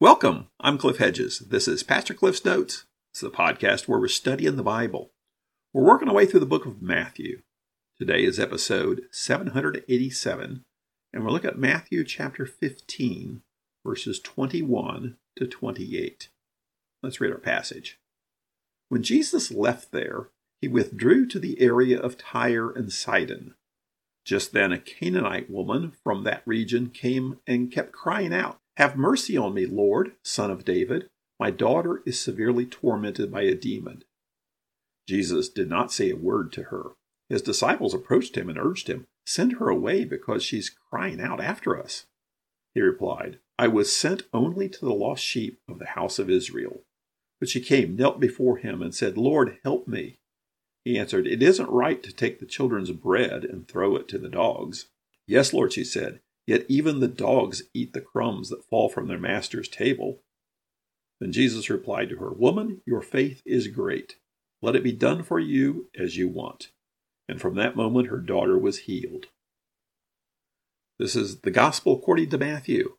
Welcome. I'm Cliff Hedges. This is Pastor Cliff's Notes. It's the podcast where we're studying the Bible. We're working our way through the book of Matthew. Today is episode 787, and we'll look at Matthew chapter 15, verses 21 to 28. Let's read our passage. When Jesus left there, he withdrew to the area of Tyre and Sidon. Just then, a Canaanite woman from that region came and kept crying out, Have mercy on me, Lord, son of David. My daughter is severely tormented by a demon. Jesus did not say a word to her. His disciples approached him and urged him, Send her away because she's crying out after us. He replied, I was sent only to the lost sheep of the house of Israel. But she came, knelt before him, and said, Lord, help me. He answered, It isn't right to take the children's bread and throw it to the dogs. Yes, Lord, she said, yet even the dogs eat the crumbs that fall from their master's table. Then Jesus replied to her, Woman, your faith is great. Let it be done for you as you want. And from that moment her daughter was healed. This is the Gospel according to Matthew.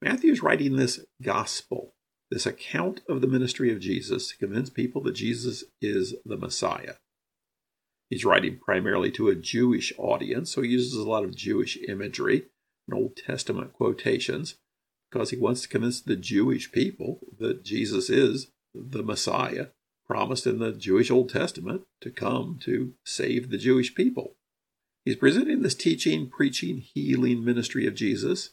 Matthew is writing this Gospel, this account of the ministry of Jesus, to convince people that Jesus is the Messiah. He's writing primarily to a Jewish audience, so he uses a lot of Jewish imagery and Old Testament quotations because he wants to convince the Jewish people that Jesus is the Messiah promised in the Jewish Old Testament to come to save the Jewish people. He's presenting this teaching, preaching, healing ministry of Jesus.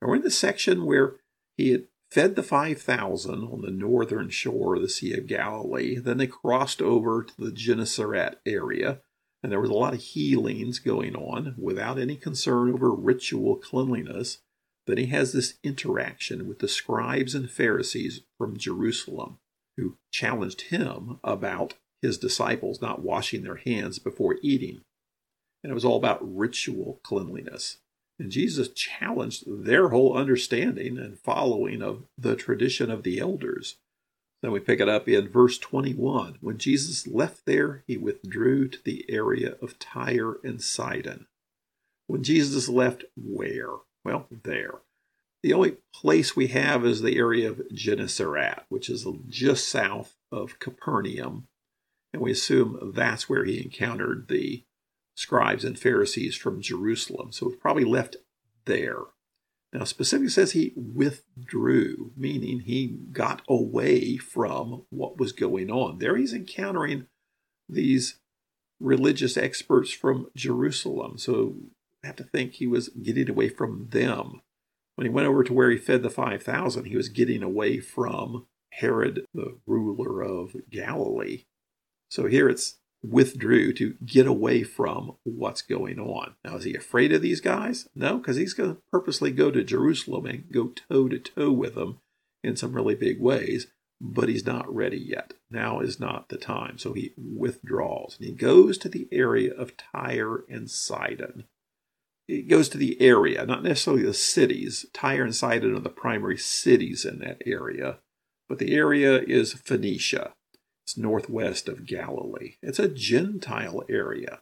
And we're in the section where he had fed the 5,000 on the northern shore of the Sea of Galilee. Then they crossed over to the Gennesaret area, and there was a lot of healings going on without any concern over ritual cleanliness. Then he has this interaction with the scribes and Pharisees from Jerusalem who challenged him about his disciples not washing their hands before eating. And it was all about ritual cleanliness. And Jesus challenged their whole understanding and following of the tradition of the elders. Then we pick it up in verse 21. When Jesus left there, he withdrew to the area of Tyre and Sidon. When Jesus left where? Well, there. The only place we have is the area of Gennesaret, which is just south of Capernaum. And we assume that's where he encountered the scribes and Pharisees from Jerusalem. So he probably left there. Now, specifically says he withdrew, meaning he got away from what was going on. There he's encountering these religious experts from Jerusalem. So I have to think he was getting away from them. When he went over to where he fed the 5,000, he was getting away from Herod, the ruler of Galilee. So here it's withdrew to get away from what's going on. Now, is he afraid of these guys? No, because he's going to purposely go to Jerusalem and go toe to toe with them in some really big ways, but he's not ready yet. Now is not the time. So he withdraws and he goes to the area of Tyre and Sidon. He goes to the area, not necessarily the cities. Tyre and Sidon are the primary cities in that area, but the area is Phoenicia. It's northwest of Galilee. It's a Gentile area.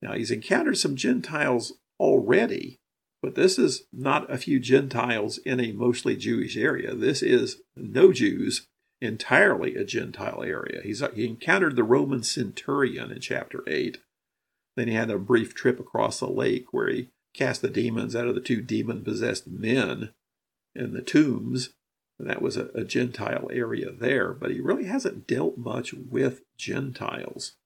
Now, he's encountered some Gentiles already, but this is not a few Gentiles in a mostly Jewish area. This is no Jews, entirely a Gentile area. He's, he encountered the Roman centurion in chapter 8. Then he had a brief trip across the lake where he cast the demons out of the two demon possessed men in the tombs that was a, a Gentile area there, but he really hasn't dealt much with Gentiles.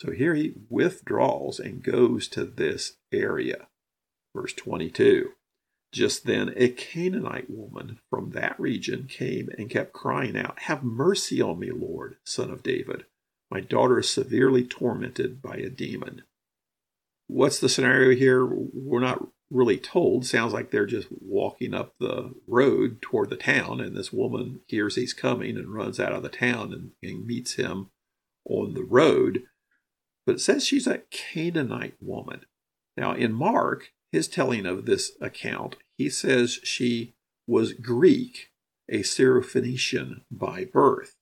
So here he withdraws and goes to this area. Verse 22. Just then, a Canaanite woman from that region came and kept crying out, Have mercy on me, Lord, son of David. My daughter is severely tormented by a demon. What's the scenario here? We're not really told. Sounds like they're just walking up the road toward the town, and this woman hears he's coming and runs out of the town and, and meets him on the road. But it says she's a Canaanite woman. Now, in Mark, his telling of this account, he says she was Greek, a Syrophoenician by birth.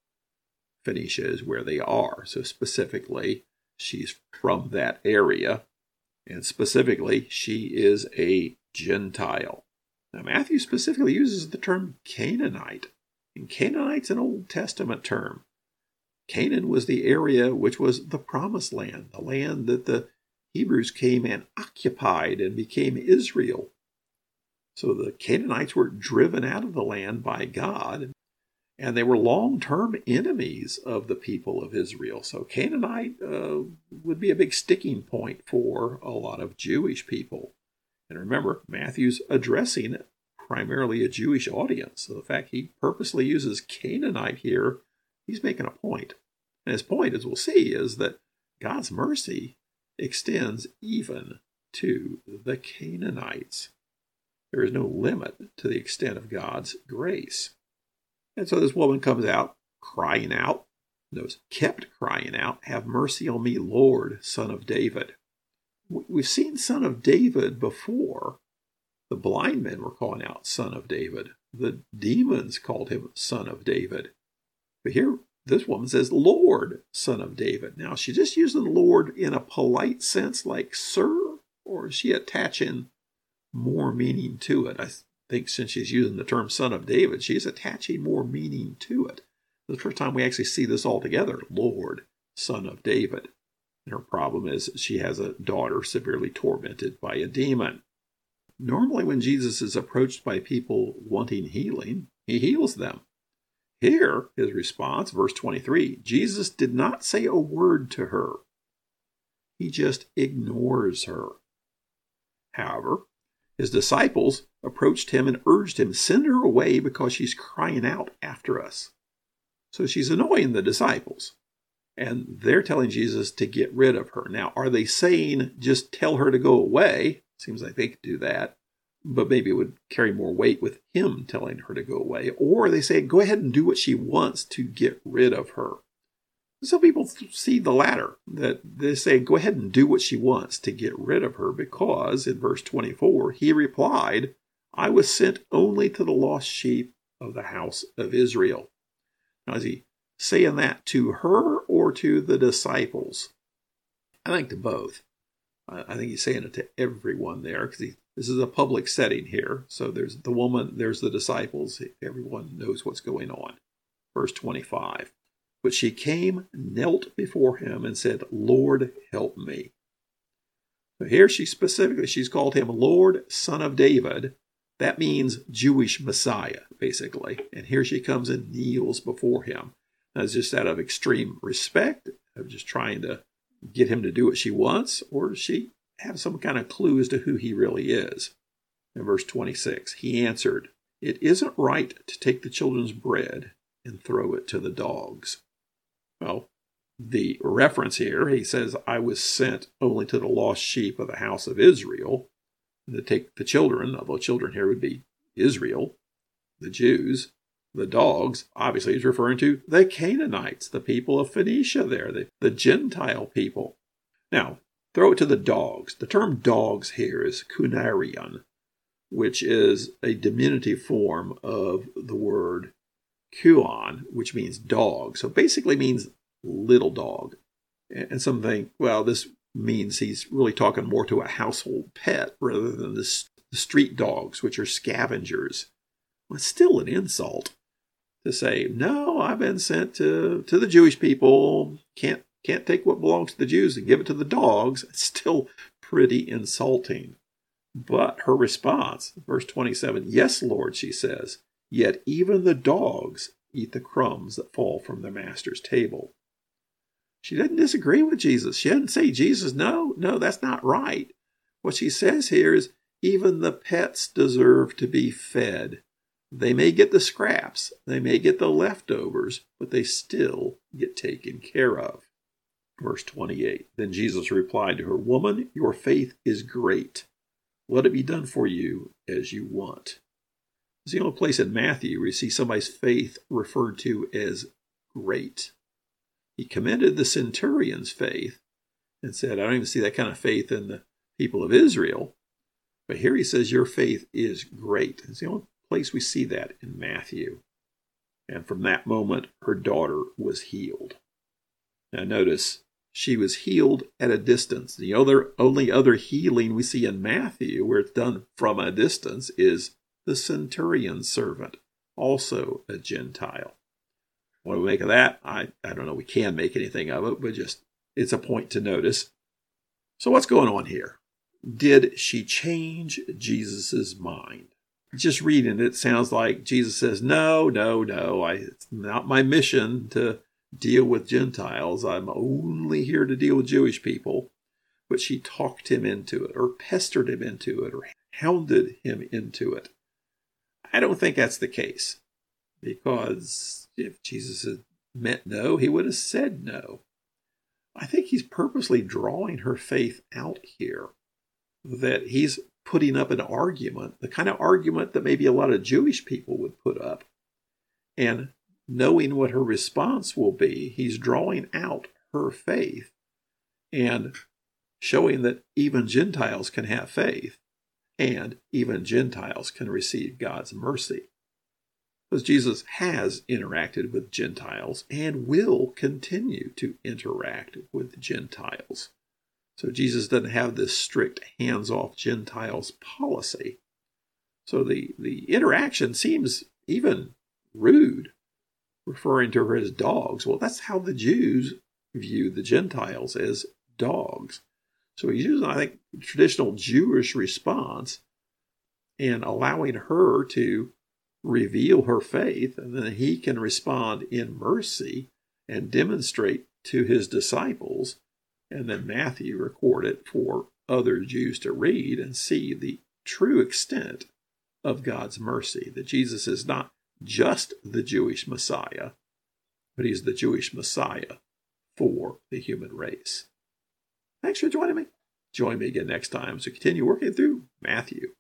Phoenicia is where they are. So, specifically, she's from that area and specifically, she is a Gentile. Now, Matthew specifically uses the term Canaanite, and Canaanite's an Old Testament term. Canaan was the area which was the promised land, the land that the Hebrews came and occupied and became Israel. So the Canaanites were driven out of the land by God, and they were long term enemies of the people of Israel. So Canaanite uh, would be a big sticking point for a lot of Jewish people. And remember, Matthew's addressing primarily a Jewish audience. So the fact he purposely uses Canaanite here, he's making a point. And his point, as we'll see, is that God's mercy extends even to the Canaanites. There is no limit to the extent of God's grace. And so this woman comes out crying out, those kept crying out, Have mercy on me, Lord, son of David. We've seen son of David before. The blind men were calling out son of David. The demons called him son of David. But here, this woman says, Lord, son of David. Now, is she just using Lord in a polite sense, like sir, or is she attaching more meaning to it? I think since she's using the term son of David, she's attaching more meaning to it. The first time we actually see this all together, Lord, son of David. And her problem is she has a daughter severely tormented by a demon. Normally, when Jesus is approached by people wanting healing, he heals them. Here, his response, verse 23 Jesus did not say a word to her, he just ignores her. However, his disciples approached him and urged him, Send her away because she's crying out after us. So she's annoying the disciples. And they're telling Jesus to get rid of her. Now, are they saying just tell her to go away? Seems like they could do that. But maybe it would carry more weight with him telling her to go away. Or they say, go ahead and do what she wants to get rid of her. Some people see the latter, that they say, go ahead and do what she wants to get rid of her, because in verse 24, he replied, I was sent only to the lost sheep of the house of Israel. Now, is he saying that to her or to the disciples? I think to both. I think he's saying it to everyone there because this is a public setting here. So there's the woman, there's the disciples. Everyone knows what's going on. Verse 25. But she came, knelt before him, and said, Lord, help me. So here she specifically, she's called him Lord, Son of David. That means Jewish Messiah, basically. And here she comes and kneels before him. That's just out of extreme respect, of just trying to get him to do what she wants, or does she have some kind of clue as to who he really is? In verse 26, he answered, It isn't right to take the children's bread and throw it to the dogs. Well, the reference here, he says, I was sent only to the lost sheep of the house of Israel. To take the children, although children here would be Israel, the Jews, the dogs, obviously he's referring to the Canaanites, the people of Phoenicia there, the, the Gentile people. Now, throw it to the dogs. The term dogs here is kunarion, which is a diminutive form of the word kuon, which means dog. So basically means little dog. And some think, well, this means he's really talking more to a household pet rather than the street dogs, which are scavengers. Well, it's still an insult to say, no, I've been sent to, to the Jewish people. Can't can't take what belongs to the Jews and give it to the dogs. It's still pretty insulting. But her response, verse 27, Yes, Lord, she says, yet even the dogs eat the crumbs that fall from their master's table. She doesn't disagree with Jesus. She doesn't say, Jesus, no, no, that's not right. What she says here is, even the pets deserve to be fed. They may get the scraps, they may get the leftovers, but they still get taken care of. Verse 28 Then Jesus replied to her, Woman, your faith is great. Let it be done for you as you want. It's the only place in Matthew where you see somebody's faith referred to as great. He commended the centurion's faith and said, I don't even see that kind of faith in the people of Israel. But here he says, Your faith is great. It's the only place we see that in Matthew. And from that moment, her daughter was healed. Now, notice she was healed at a distance. The other only other healing we see in Matthew, where it's done from a distance, is the centurion's servant, also a Gentile. What do we make of that? I, I don't know. We can make anything of it, but just it's a point to notice. So, what's going on here? Did she change Jesus' mind? Just reading it sounds like Jesus says, No, no, no. I, it's not my mission to deal with Gentiles. I'm only here to deal with Jewish people. But she talked him into it, or pestered him into it, or hounded him into it. I don't think that's the case. Because if Jesus had meant no, he would have said no. I think he's purposely drawing her faith out here. That he's putting up an argument, the kind of argument that maybe a lot of Jewish people would put up. And knowing what her response will be, he's drawing out her faith and showing that even Gentiles can have faith and even Gentiles can receive God's mercy. Because Jesus has interacted with Gentiles and will continue to interact with Gentiles. So Jesus doesn't have this strict hands off Gentiles policy. So the, the interaction seems even rude, referring to her as dogs. Well, that's how the Jews view the Gentiles as dogs. So he's using, I think, traditional Jewish response and allowing her to reveal her faith, and then he can respond in mercy and demonstrate to his disciples. And then Matthew record it for other Jews to read and see the true extent of God's mercy. That Jesus is not just the Jewish Messiah, but he's the Jewish Messiah for the human race. Thanks for joining me. Join me again next time as we continue working through Matthew.